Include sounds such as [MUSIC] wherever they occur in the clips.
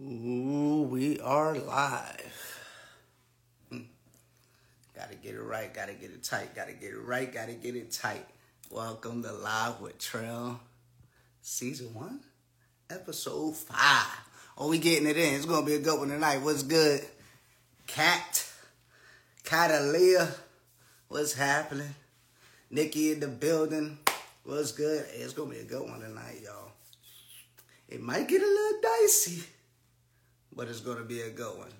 Ooh, we are live. Mm. Gotta get it right, gotta get it tight, gotta get it right, gotta get it tight. Welcome to Live with Trell, Season 1, Episode 5. Oh, we getting it in. It's gonna be a good one tonight. What's good? Cat, Catalia, what's happening? Nikki in the building, what's good? Hey, it's gonna be a good one tonight, y'all. It might get a little dicey but it's gonna be a good one.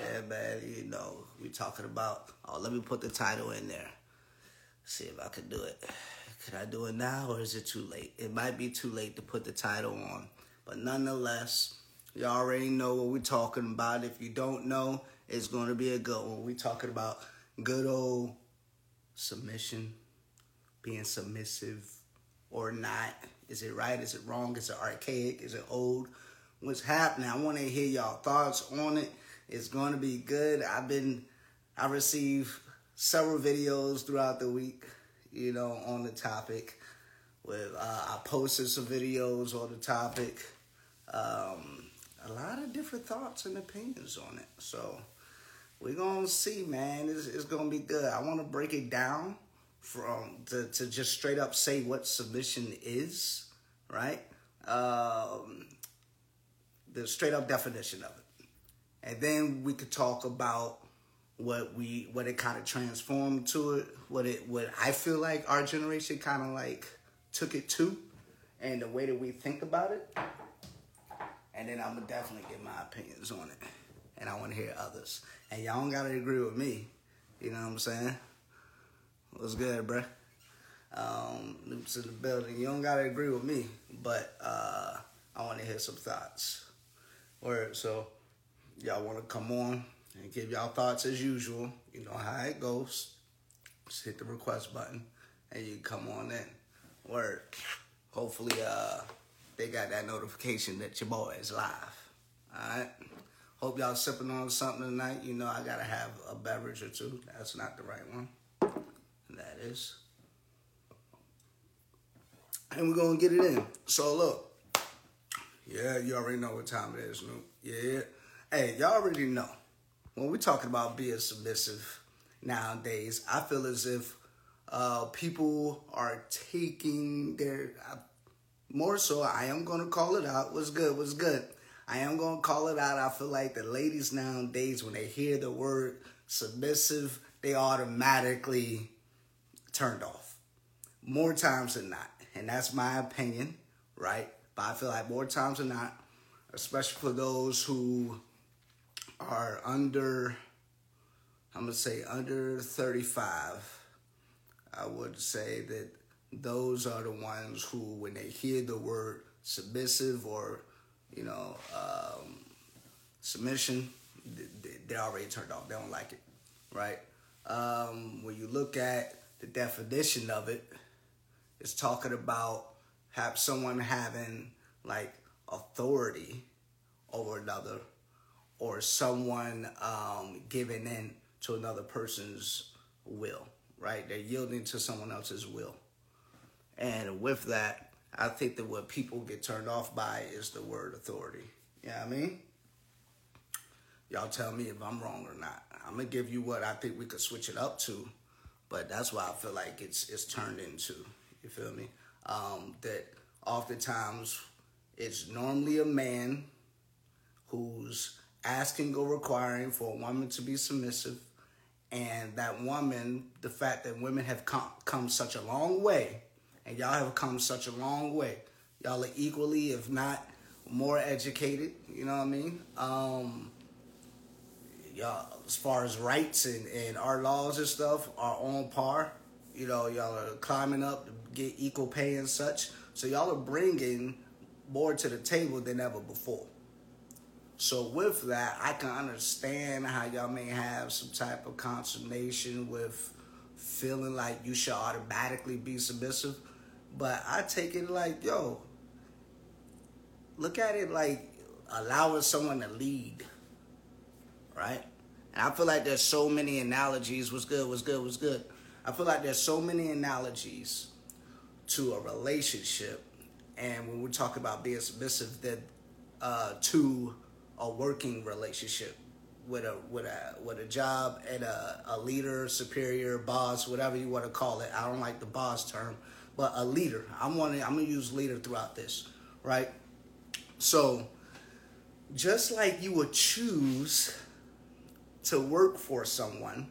Yeah, man. You know, we talking about. Oh, let me put the title in there. See if I can do it. Can I do it now, or is it too late? It might be too late to put the title on, but nonetheless, you already know what we're talking about. If you don't know, it's gonna be a good one. We talking about good old submission, being submissive or not. Is it right? Is it wrong? Is it archaic? Is it old? What's happening. I want to hear y'all thoughts on it. It's going to be good. I've been, I received several videos throughout the week, you know, on the topic. With uh, I posted some videos on the topic. Um, a lot of different thoughts and opinions on it. So we're gonna see, man. It's, it's gonna be good. I want to break it down from to, to just straight up say what submission is, right? Um, the straight up definition of it. And then we could talk about what we what it kind of transformed to it, what it what I feel like our generation kind of like took it to, and the way that we think about it. And then I'm gonna definitely get my opinions on it, and I want to hear others. And y'all don't gotta agree with me. You know what I'm saying? What's good, bruh? Um, Luke's in the building. You don't gotta agree with me, but uh, I want to hear some thoughts. So y'all want to come on and give y'all thoughts as usual. You know how it goes. Just hit the request button and you come on in. Word. Hopefully, uh, they got that notification that your boy is live. All right. Hope y'all sipping on something tonight. You know I gotta have a beverage or two. That's not the right one. That is. And we're gonna get it in. So look. Yeah, you already know what time it is, Snoop. Yeah. Hey, y'all already know. When we're talking about being submissive nowadays, I feel as if uh, people are taking their, uh, more so, I am going to call it out. What's good? What's good? I am going to call it out. I feel like the ladies nowadays, when they hear the word submissive, they automatically turned off. More times than not. And that's my opinion, right? But I feel like more times than not, especially for those who are under, I'm gonna say under 35, I would say that those are the ones who, when they hear the word submissive or, you know, um, submission, they're already turned off. They don't like it, right? Um, when you look at the definition of it, it's talking about have someone having like authority over another or someone um, giving in to another person's will, right? They're yielding to someone else's will. And with that, I think that what people get turned off by is the word authority. You know what I mean? Y'all tell me if I'm wrong or not. I'm gonna give you what I think we could switch it up to, but that's why I feel like it's it's turned into. You feel me? Um, that oftentimes it's normally a man who's asking or requiring for a woman to be submissive. And that woman the fact that women have come, come such a long way and y'all have come such a long way. Y'all are equally if not more educated you know what i mean? Um, y'all as far as rights and, and our laws and stuff are on par. You know y'all are climbing up get equal pay and such. So y'all are bringing more to the table than ever before. So with that, I can understand how y'all may have some type of consternation with feeling like you should automatically be submissive. But I take it like, yo, look at it like allowing someone to lead, right? And I feel like there's so many analogies. What's good? What's good? What's good? I feel like there's so many analogies to a relationship, and when we talk about being submissive, uh, to a working relationship with a with a with a job and a, a leader, superior, boss, whatever you want to call it. I don't like the boss term, but a leader. I'm wanting I'm gonna use leader throughout this, right? So just like you would choose to work for someone,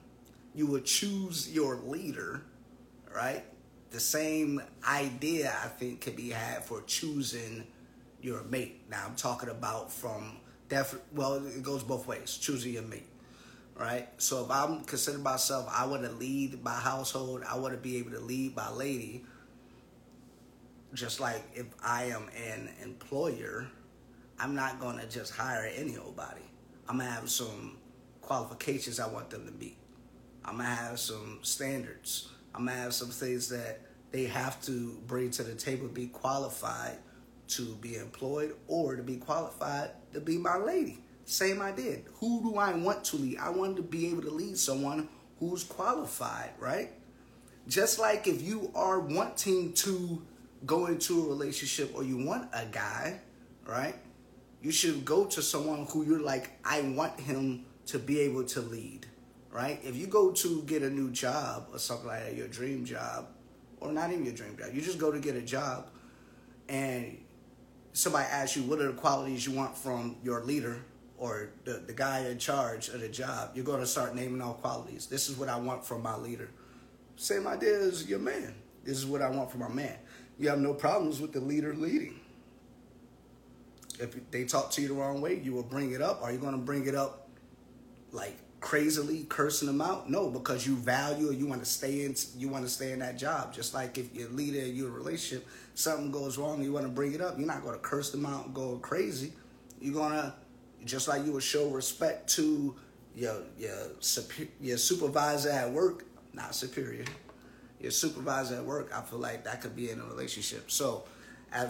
you would choose your leader, right? The same idea I think can be had for choosing your mate. Now I'm talking about from def well, it goes both ways, choosing your mate. Right? So if I'm considering myself I want to lead my household, I want to be able to lead my lady. Just like if I am an employer, I'm not gonna just hire any old body. I'm gonna have some qualifications I want them to meet. I'm gonna have some standards. I'm gonna have some things that they have to bring to the table, be qualified to be employed or to be qualified to be my lady. Same idea. Who do I want to lead? I want to be able to lead someone who's qualified, right? Just like if you are wanting to go into a relationship or you want a guy, right? You should go to someone who you're like, I want him to be able to lead, right? If you go to get a new job or something like that, your dream job, or not even your dream job, you just go to get a job and somebody asks you what are the qualities you want from your leader or the, the guy in charge of the job, you're going to start naming all qualities. This is what I want from my leader. Same idea as your man. This is what I want from my man. You have no problems with the leader leading. If they talk to you the wrong way, you will bring it up. Are you going to bring it up like crazily cursing them out? No, because you value or you want to stay in you want to stay in that job. Just like if you're leader in your relationship, something goes wrong, you want to bring it up. You're not going to curse them out and go crazy. You're gonna just like you would show respect to your your your supervisor at work, not superior. Your supervisor at work, I feel like that could be in a relationship. So,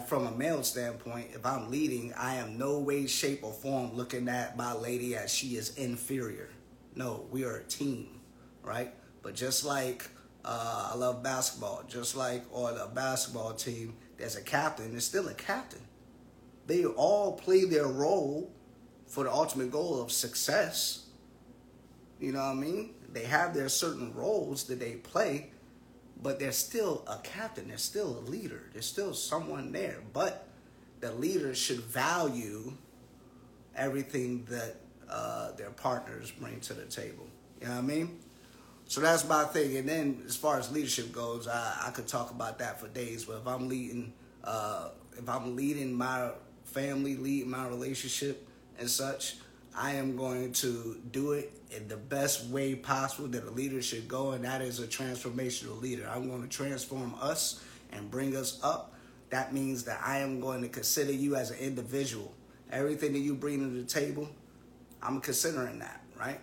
from a male standpoint, if I'm leading, I am no way, shape, or form looking at my lady as she is inferior. No, we are a team, right? But just like uh, I love basketball, just like on a basketball team, there's a captain, there's still a captain. They all play their role for the ultimate goal of success. You know what I mean? They have their certain roles that they play, but they're still a captain, they're still a leader, there's still someone there. But the leader should value everything that uh, their partners bring to the table. You know what I mean? So that's my thing. And then as far as leadership goes, I, I could talk about that for days. But if I'm leading, uh, if I'm leading my family, leading my relationship and such, I am going to do it in the best way possible that a leader should go, and that is a transformational leader. I'm going to transform us and bring us up. That means that I am going to consider you as an individual. Everything that you bring to the table, I'm considering that, right?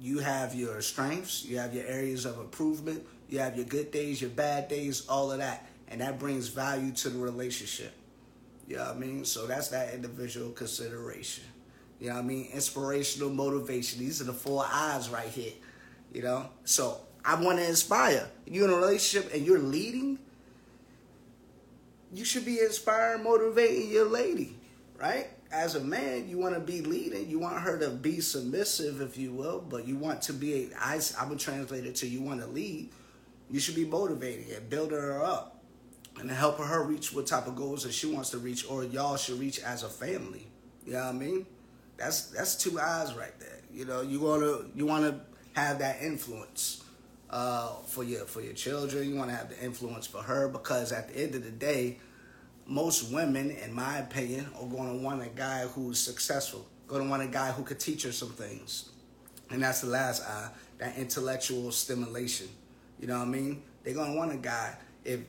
You have your strengths, you have your areas of improvement, you have your good days, your bad days, all of that. And that brings value to the relationship. You know what I mean? So that's that individual consideration. You know what I mean? Inspirational motivation. These are the four I's right here. You know? So I want to inspire. You're in a relationship and you're leading, you should be inspiring, motivating your lady, right? As a man, you want to be leading. You want her to be submissive, if you will, but you want to be, I, I would translate it to you want to lead. You should be motivating and building her up and helping her reach what type of goals that she wants to reach or y'all should reach as a family. You know what I mean? That's that's two eyes right there. You know, you wanna you wanna have that influence uh, for your for your children. You wanna have the influence for her because at the end of the day, most women, in my opinion, are gonna want a guy who's successful. Gonna want a guy who could teach her some things. And that's the last eye, that intellectual stimulation. You know what I mean? They're gonna want a guy if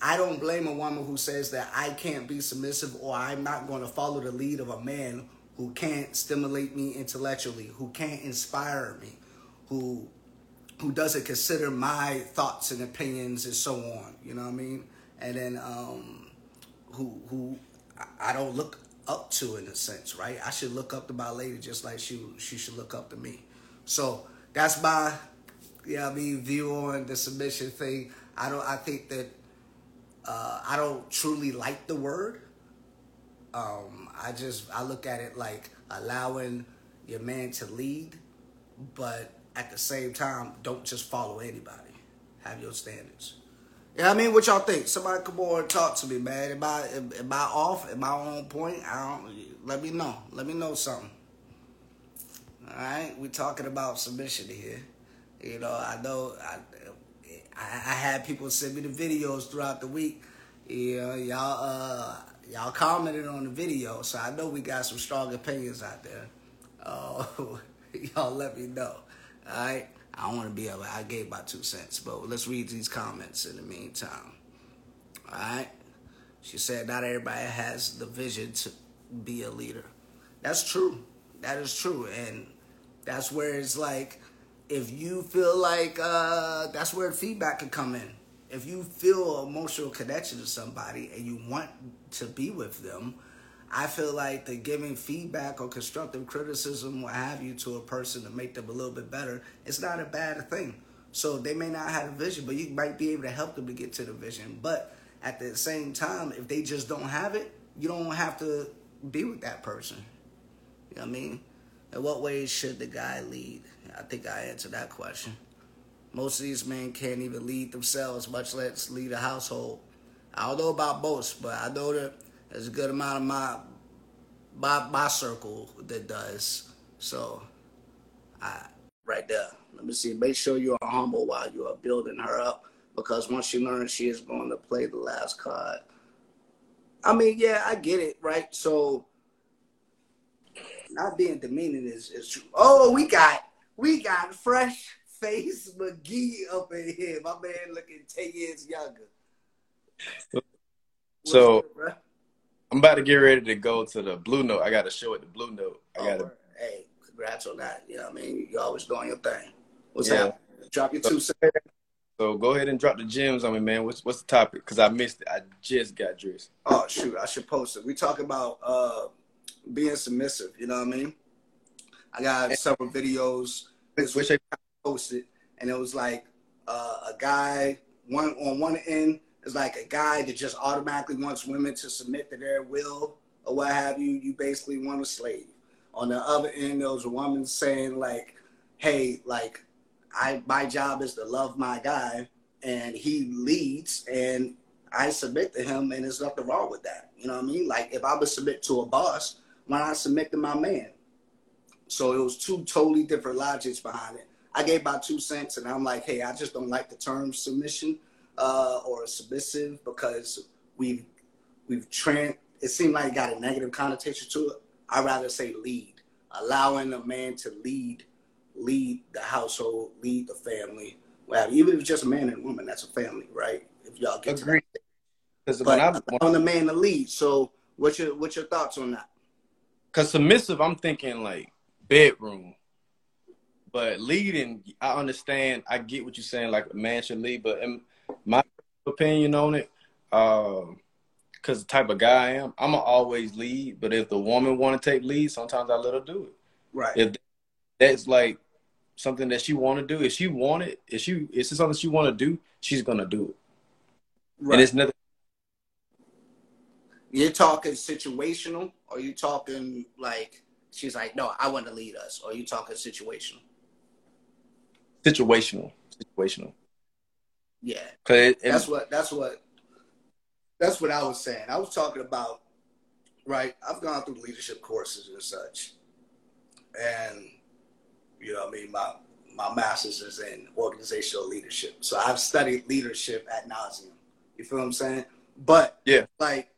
I don't blame a woman who says that I can't be submissive or I'm not going to follow the lead of a man who can't stimulate me intellectually, who can't inspire me, who who doesn't consider my thoughts and opinions and so on. You know what I mean? And then um, who who I don't look up to in a sense, right? I should look up to my lady just like she she should look up to me. So that's my yeah, I mean view on the submission thing. I don't I think that uh, I don't truly like the word Um, I just I look at it like allowing your man to lead, but at the same time, don't just follow anybody. Have your standards. Yeah, I mean, what y'all think? Somebody come over and talk to me, man. Am I am, am I off? Am I on point? I don't. Let me know. Let me know something. All right, we talking about submission here. You know, I know I, I, I had people send me the videos throughout the week. You know, y'all uh y'all commented on the video, so I know we got some strong opinions out there. Uh, [LAUGHS] y'all let me know. All right. I don't want to be able. I gave my two cents, but let's read these comments in the meantime. All right. She said, "Not everybody has the vision to be a leader." That's true. That is true, and that's where it's like, if you feel like uh, that's where feedback can come in. If you feel emotional connection to somebody and you want to be with them, I feel like the giving feedback or constructive criticism, what have you, to a person to make them a little bit better, it's not a bad thing. So they may not have a vision, but you might be able to help them to get to the vision. But at the same time, if they just don't have it, you don't have to be with that person. You know what I mean? In what ways should the guy lead? I think I answered that question. Most of these men can't even lead themselves, much less lead a household. I don't know about most, but I know that there's a good amount of my my my circle that does. So, I right there. Let me see. Make sure you are humble while you are building her up, because once she learns, she is going to play the last card. I mean, yeah, I get it, right? So, not being demeaning is is true. Oh, we got we got fresh face McGee up in here. My man looking ten years younger. So. I'm about to get ready to go to the Blue Note. I got to show it the Blue Note. I got to. Hey, congrats on that. You know what I mean? You always doing your thing. What's yeah. up? Drop your two cents. So go ahead and drop the gems on me, man. What's what's the topic? Because I missed it. I just got dressed. Oh shoot, I should post it. We talk about uh being submissive. You know what I mean? I got several videos. Which I posted, and it was like uh, a guy one on one end is like a guy that just automatically wants women to submit to their will or what have you. You basically want a slave. On the other end, there's a woman saying like, "Hey, like, I my job is to love my guy, and he leads, and I submit to him, and there's nothing wrong with that. You know what I mean? Like, if I would submit to a boss, why not submit to my man? So it was two totally different logics behind it. I gave my two cents, and I'm like, hey, I just don't like the term submission uh, or submissive because we've we've trained. It seemed like it got a negative connotation to it. I rather say lead, allowing a man to lead, lead the household, lead the family. Well, even if it's just a man and a woman, that's a family, right? If y'all get Agreed. to that. But when I, on the man to lead. So, what's your what's your thoughts on that? Because submissive, I'm thinking like bedroom. But leading, I understand. I get what you're saying. Like a man should lead, but my opinion on it, um, because the type of guy I am, I'm gonna always lead. But if the woman want to take lead, sometimes I let her do it. Right. If that's like something that she want to do, if she want it, if she if it's something she want to do, she's gonna do it. Right. And it's nothing. You're talking situational, or you talking like she's like, no, I want to lead us, or you talking situational? Situational, situational. Yeah, it, that's what that's what that's what I was saying. I was talking about right. I've gone through leadership courses and such, and you know, I mean, my my master's is in organizational leadership, so I've studied leadership ad nauseam. You feel what I'm saying? But yeah, like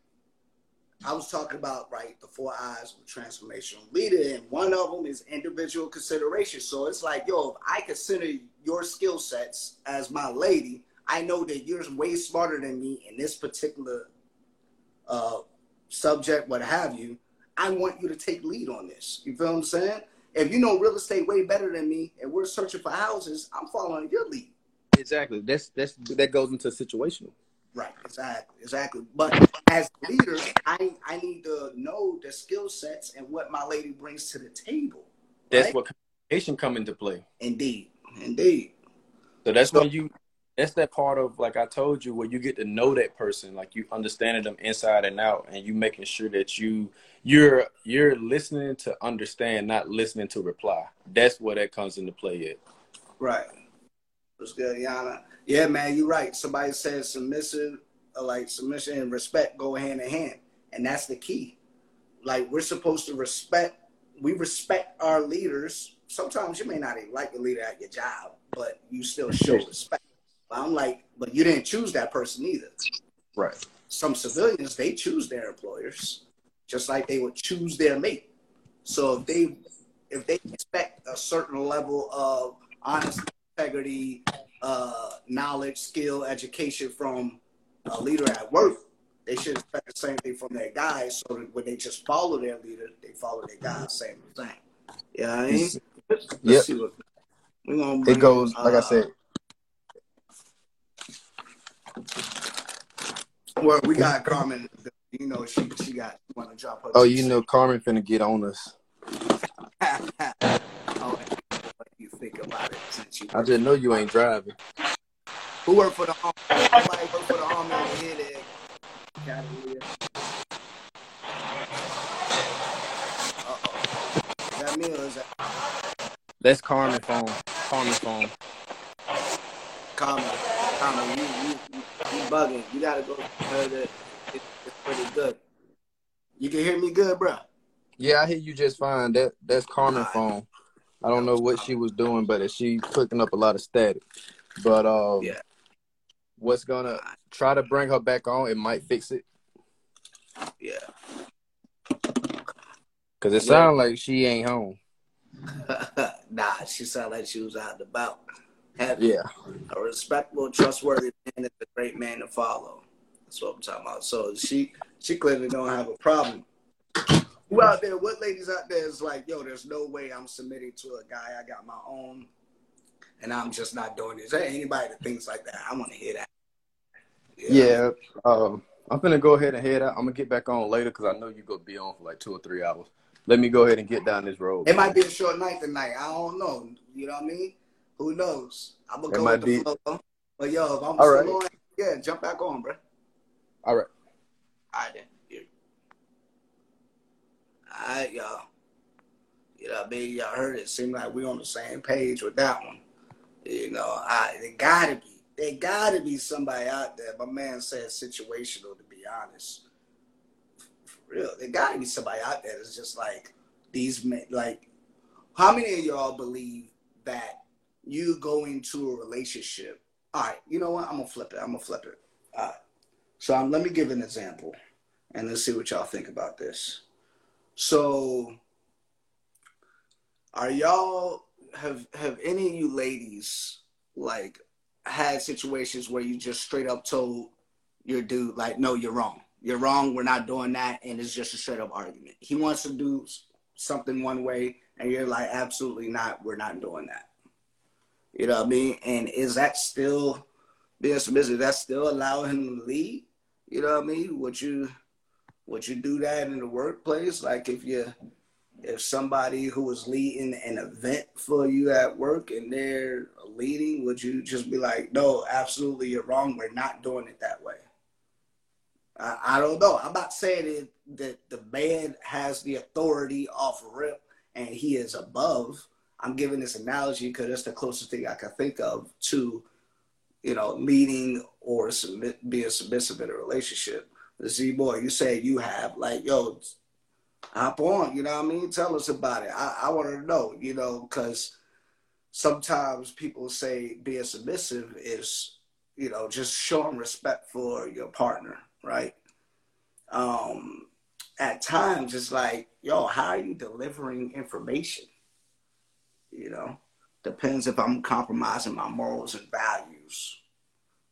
I was talking about right the four I's of a transformational leader, and one of them is individual consideration. So it's like, yo, if I consider your skill sets as my lady, I know that you're way smarter than me in this particular uh, subject, what have you. I want you to take lead on this. You feel what I'm saying? If you know real estate way better than me, and we're searching for houses, I'm following your lead. Exactly. That's that's that goes into situational. Right. Exactly. Exactly. But as leaders, I I need to know the skill sets and what my lady brings to the table. That's right? what communication come into play. Indeed. Indeed. So that's so, when you that's that part of like I told you where you get to know that person, like you understanding them inside and out, and you making sure that you you're you're listening to understand, not listening to reply. That's where that comes into play. At right. What's good, Yana? Yeah, man, you're right. Somebody said submissive, uh, like submission and respect go hand in hand, and that's the key. Like we're supposed to respect. We respect our leaders. Sometimes you may not even like the leader at your job, but you still show [LAUGHS] respect I'm like, but you didn't choose that person either. Right. Some civilians, they choose their employers, just like they would choose their mate. So if they if they expect a certain level of honesty, integrity, uh, knowledge, skill, education from a leader at work, they should expect the same thing from their guys. So that when they just follow their leader, they follow their guys, same thing. Yeah, you know I mean, let's, yep. see what we're gonna. It goes like uh, I said Well, we got Carmen. You know, she she got want to drop her. Oh, you know, Carmen finna get on us. [LAUGHS] oh, you think about it since you? I just know you ain't driving. Who work for the home? Somebody work for the home over here. That Uh-oh. Is that me or is that? That's Carmen phone. Carmen phone. Carmen, Carmen, you, you, you bugging. You gotta go her that it's pretty good. You can hear me good, bro. Yeah, I hear you just fine. That that's Carmen right. phone. I don't know what she was doing, but she cooking up a lot of static. But um, yeah, what's gonna try to bring her back on? It might fix it. Yeah, because it yeah. sounds like she ain't home. [LAUGHS] nah, she sounded like she was out and about. Have yeah. A respectable, trustworthy man is a great man to follow. That's what I'm talking about. So she she clearly don't have a problem. Who out there? What ladies out there is like, yo, there's no way I'm submitting to a guy. I got my own, and I'm just not doing this. There anybody that thinks like that. I want to hear that. Yeah. yeah um, I'm gonna go ahead and head out. I'm gonna get back on later because I know you're gonna be on for like two or three hours. Let me go ahead and get down this road. It might be a short night tonight. I don't know. You know what I mean? Who knows? I'm gonna go with the be... flow. But yo, if I'm All right. on, yeah, jump back on, bro. All right. All right then. Yeah. All right, y'all. You know, maybe y'all heard it. Seemed like we on the same page with that one. You know, I there gotta be there gotta be somebody out there. My man said situational. To be honest, for real, there gotta be somebody out there that's just like these men. Like, how many of y'all believe that you go into a relationship. All right, you know what? I'm gonna flip it. I'm gonna flip it. All right. So let me give an example, and let's see what y'all think about this. So, are y'all have have any of you ladies like had situations where you just straight up told your dude like, no, you're wrong. You're wrong. We're not doing that, and it's just a straight up argument. He wants to do something one way, and you're like, absolutely not. We're not doing that. You know what I mean? And is that still being submissive? That still allowing him to lead? You know what I mean? Would you would you do that in the workplace? Like if you if somebody who was leading an event for you at work and they're leading, would you just be like, no, absolutely, you're wrong. We're not doing it that way. I, I don't know. I'm not saying it, that the man has the authority off rip and he is above. I'm giving this analogy because it's the closest thing I can think of to, you know, leading or submit, being submissive in a relationship. Z boy, you say you have like, yo, hop on, you know what I mean? Tell us about it. I, I want to know, you know, because sometimes people say being submissive is, you know, just showing respect for your partner, right? Um, at times it's like, yo, how are you delivering information? You know, depends if I'm compromising my morals and values.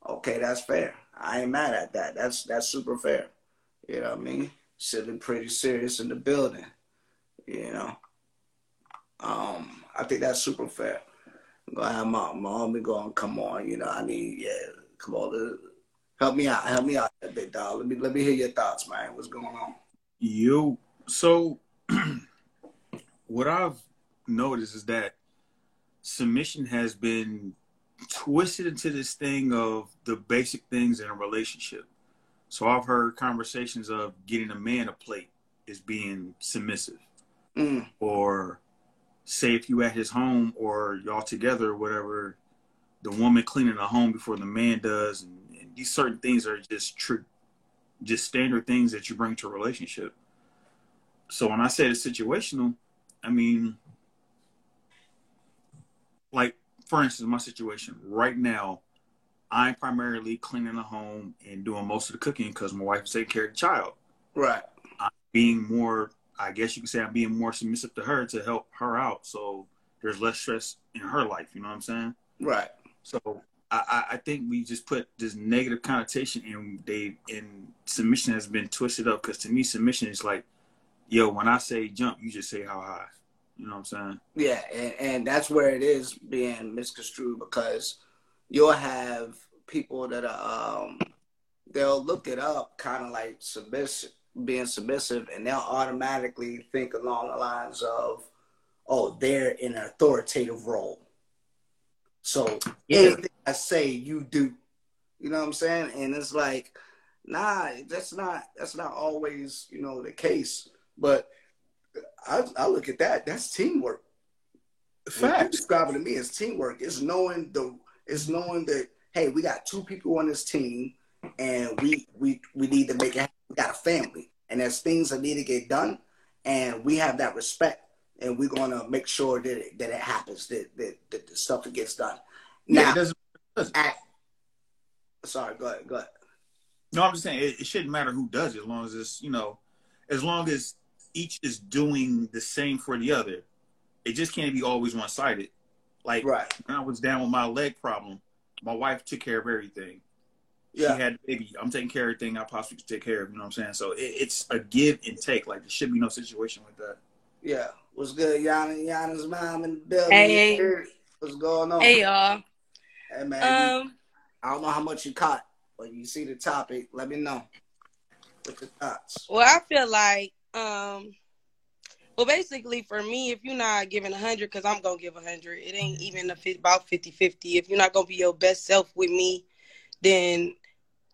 Okay, that's fair. I ain't mad at that. That's that's super fair. You know what I mean? Sitting pretty serious in the building. You know. Um, I think that's super fair. I'm gonna have my mom be going, come on, you know, I need yeah, come on, help me out, help me out, big dog. Let me let me hear your thoughts, man. What's going on? You so [CLEARS THROAT] what I've noticed is that submission has been twisted into this thing of the basic things in a relationship. So I've heard conversations of getting a man a plate is being submissive, Mm. or say if you at his home or y'all together or whatever, the woman cleaning the home before the man does, and, and these certain things are just true, just standard things that you bring to a relationship. So when I say it's situational, I mean, like for instance, my situation right now, I'm primarily cleaning the home and doing most of the cooking because my wife is taking care of the child. Right. I'm being more, I guess you could say, I'm being more submissive to her to help her out, so there's less stress in her life. You know what I'm saying? Right. So I, I- think we just put this negative connotation and they and submission has been twisted up because to me submission is like, yo, when I say jump, you just say how high. You know what I'm saying? Yeah, and, and that's where it is being misconstrued because you'll have people that are um they'll look it up kind of like submissive being submissive and they'll automatically think along the lines of oh they're in an authoritative role so Yeah. anything i say you do you know what i'm saying and it's like nah that's not that's not always you know the case but i, I look at that that's teamwork what Facts. describing to me as teamwork is knowing the is knowing that hey, we got two people on this team, and we we we need to make it. happen. We got a family, and there's things that need to get done, and we have that respect, and we're gonna make sure that it, that it happens, that that, that the stuff that gets done. Yeah, Now, it doesn't, act, sorry, go ahead, go ahead. no, I'm just saying it, it shouldn't matter who does it as long as it's you know, as long as each is doing the same for the other. It just can't be always one sided. Like Right. when I was down with my leg problem, my wife took care of everything. Yeah. She had baby. I'm taking care of everything I possibly could take care of. You know what I'm saying? So it, it's a give and take. Like there should be no situation like that. Yeah. What's good, Yana? Yana's mom in the building. Hey. What's going on? Hey y'all. Hey, man. Um, I don't know how much you caught, but you see the topic. Let me know. What's your thoughts? well, I feel like, um, well, basically for me, if you're not giving a hundred, cause I'm gonna give a hundred. It ain't even a about 50-50. If you're not gonna be your best self with me, then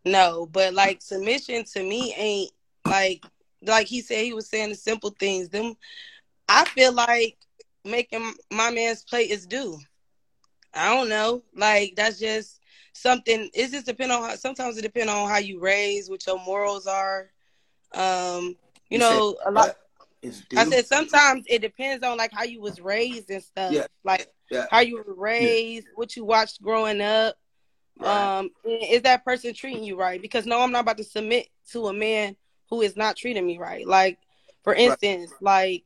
no. But like submission to me ain't like like he said he was saying the simple things. Them, I feel like making my man's plate is due. I don't know. Like that's just something. It just depend on how. Sometimes it depend on how you raise, what your morals are. Um, you, know, said a lot. what? It's due. I said sometimes it depends on like how you was raised and stuff. Yeah. Like Yeah. how you were raised, what you watched growing up. Right. Um, is that person treating you right? Because no, I'm not about to submit to a man who is not treating me right. Like, for instance, like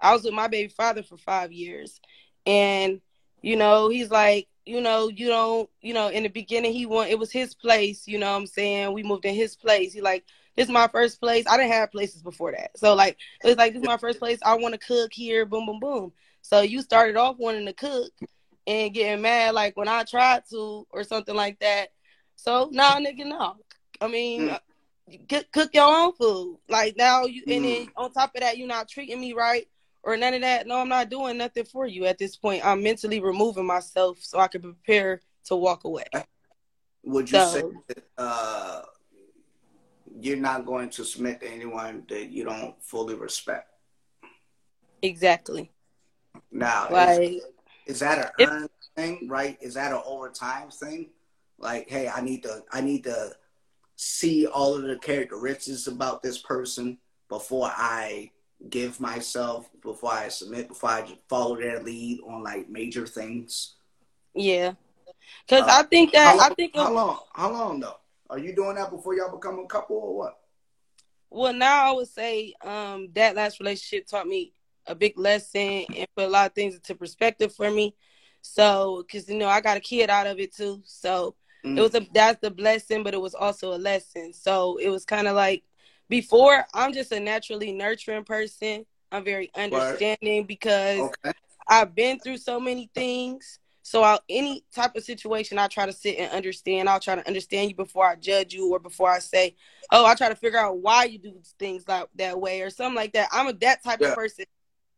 I was with my baby father for five years, and you know he's like, you know, you don't, you know, in the beginning he want it was his place. You know, what I'm saying we moved in his place. He like, this is my first place. I didn't have places before that, so like it was like this is my first place. I want to cook here. Boom, boom, boom. So you started off wanting to cook and getting mad like when I tried to or something like that. So nah, nigga, no. I mean, Mm. cook, cook your own food. Like now you, and Mm. then on top of that, you're not treating me right or none of that. No, I'm not doing nothing for you at this point. I'm mentally removing myself so I can prepare to walk away. Would you say that uh, you're not going to submit to anyone that you don't fully respect? Exactly. Now, is, Like is that an earned thing, right? Is that an overtime thing? Like, hey, I need to, I need to see all of the characteristics about this person before I give myself, before I submit, before I just follow their lead on like major things. yeah, because Uh, I think that How I think how long? How long though? Are you doing that before y'all become a couple or what? Well, now I would say um, that last relationship taught me a big lesson and put a lot of things into perspective for me. So, because you know, I got a kid out of it too. So Mm. it was a that's the blessing, but it was also a lesson. So it was kind of like before. I'm just a naturally nurturing person. I'm very understanding because okay. I've been through so many things. So I'll, any type of situation, I try to sit and understand. I'll try to understand you before I judge you or before I say, "Oh, I try to figure out why you do things like that way or something like that." I'm a that type Yeah. of person.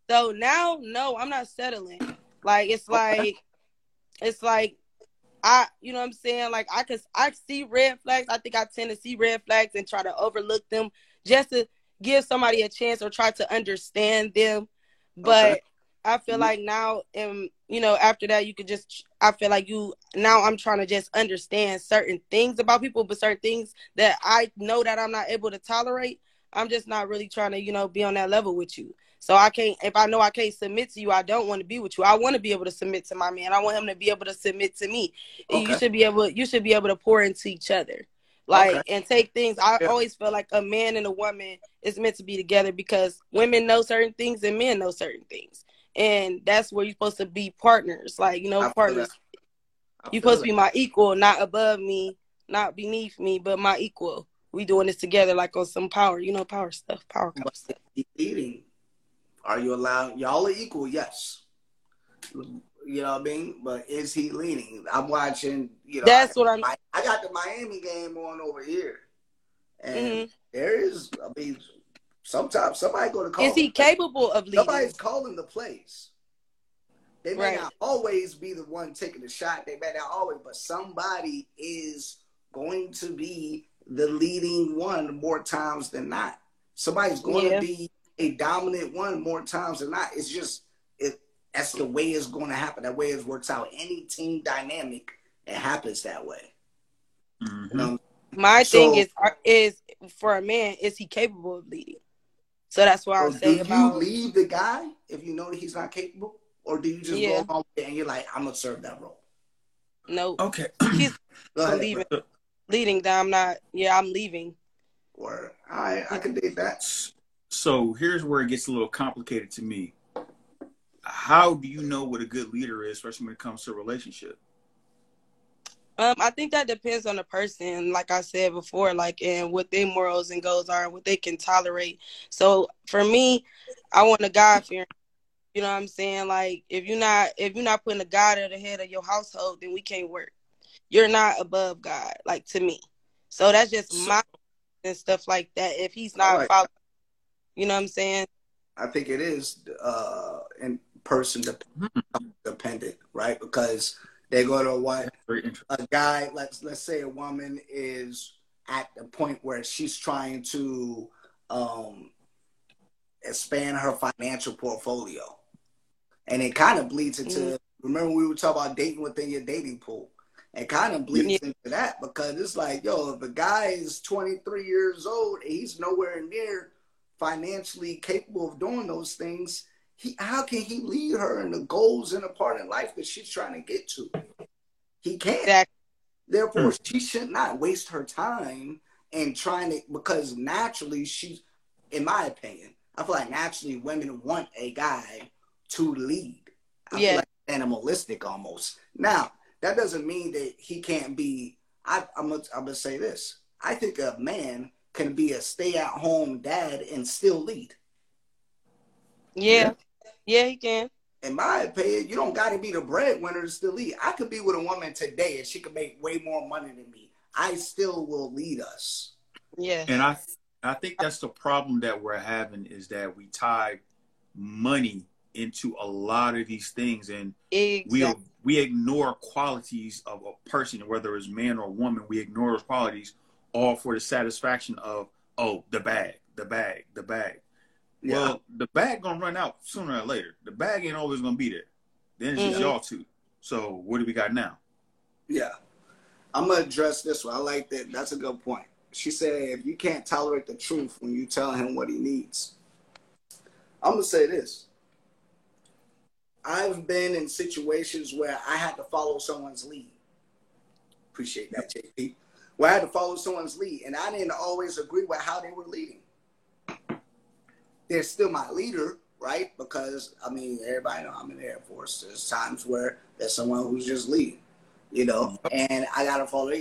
So now, no, I'm not settling. Like it's like, it's like I, you know what I'm saying? Like I can, I see red flags. I think I tend to see red flags and try to overlook them just to give somebody a chance or try to understand them. But okay. I feel mm-hmm. like now and you know, after that you could just I feel like you now I'm trying to just understand certain things about people, but certain things that I know that I'm not able to tolerate. I'm just not really trying to, you know, be on that level with you. So I can't if I know I can't submit to you, I don't want to be with you. I want to be able to submit to my man. I want him to be able to submit to me. Okay. You should be able you should be able to pour into each other. Like okay. and take things. I yeah. always feel like a man and a woman is meant to be together because women know certain things and men know certain things. And that's where you're supposed to be partners. Like, you know, partners. You're supposed to be my equal, not above me, not beneath me, but my equal. We doing this together like on some power, you know, power stuff, power stuff. Eating are you allowed? Y'all are equal, yes. You know what I mean? But is he leaning? I'm watching. You know, that's I, what I'm. I, I, got the Miami game on over here, and mm-hmm. there is. I mean, sometimes somebody go to call. Is he capable of leading? Somebody's calling the plays. They may right. not always be the one taking the shot. They may not always, but somebody is going to be the leading one more times than not. Somebody's going yeah. to be a dominant one more times than not. It's just it that's the way it's going to happen. That way it works out. Any team dynamic, it happens that way. Mm-hmm. You know? My so, thing is is for a man, is he capable of leading? So that's why I'm saying. Do about, you leave the guy if you know that he's not capable, or do you just yeah. go along and you're like, I'm gonna serve that role? No. Okay. [CLEARS THROAT] He's leaving. Leading. That I'm not. Yeah, I'm leaving. Or I I can dig that. So here's where it gets a little complicated to me. How do you know what a good leader is, especially when it comes to a relationship? Um, I think that depends on the person, like I said before, like and what their morals and goals are, and what they can tolerate. So for me, I want a God fearing. You know what I'm saying? Like if you're not if you're not putting a God at the head of your household, then we can't work. You're not above God, like to me. So that's just so, my and stuff like that. If he's not like following you know what I'm saying? I think it is uh, in person dependent, right? Because they go to what a guy, let's let's say a woman is at the point where she's trying to um, expand her financial portfolio, and it kind of bleeds into. Mm-hmm. Remember, we were talking about dating within your dating pool. It kind of bleeds yeah. into that because it's like, yo, if a guy is 23 years old, he's nowhere near financially capable of doing those things, he how can he lead her in the goals and the part in life that she's trying to get to? He can't. Exactly. Therefore, mm. she should not waste her time in trying to because naturally she's in my opinion, I feel like naturally women want a guy to lead. I yeah. feel like animalistic almost. Now, that doesn't mean that he can't be I, I'm gonna, I'm gonna say this. I think a man can be a stay-at-home dad and still lead. Yeah, yeah, he can. In my opinion, you don't got to be the breadwinner to still lead. I could be with a woman today and she could make way more money than me. I still will lead us. Yeah. And I, I think that's the problem that we're having is that we tie money into a lot of these things, and exactly. we we ignore qualities of a person, whether it's man or woman. We ignore those qualities all for the satisfaction of oh the bag, the bag, the bag. Yeah. Well, the bag gonna run out sooner or later. The bag ain't always gonna be there. Then it's mm-hmm. just y'all two. So what do we got now? Yeah, I'm gonna address this one. I like that. That's a good point. She said, if you can't tolerate the truth when you tell him what he needs, I'm gonna say this. I've been in situations where I had to follow someone's lead. Appreciate that, JP where I had to follow someone's lead, and I didn't always agree with how they were leading. They're still my leader, right? Because I mean, everybody know I'm in the Air Force. There's times where there's someone who's just leading, you know, and I gotta follow.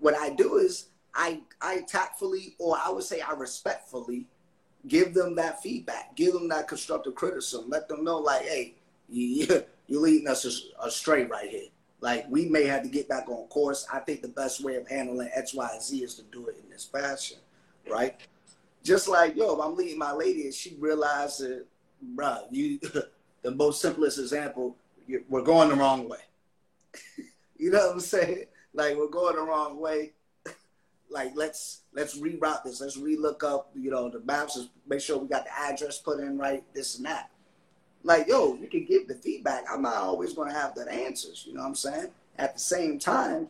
What I do is I I tactfully, or I would say I respectfully, give them that feedback, give them that constructive criticism, let them know like, hey, you, [LAUGHS] you're leading us astray right here. Like we may have to get back on course. I think the best way of handling X, Y, and Z is to do it in this fashion, right? Just like yo, if I'm leading my lady and she realizes, that, bruh, you, [LAUGHS] the most simplest example, we're going the wrong way. [LAUGHS] You know what I'm saying? Like we're going the wrong way. [LAUGHS] like let's let's reroute this. Let's relook up, you know, the maps. Make sure we got the address put in right. This and that. Like yo, you can give the feedback. I'm not always going to have the answers. You know what I'm saying? At the same time,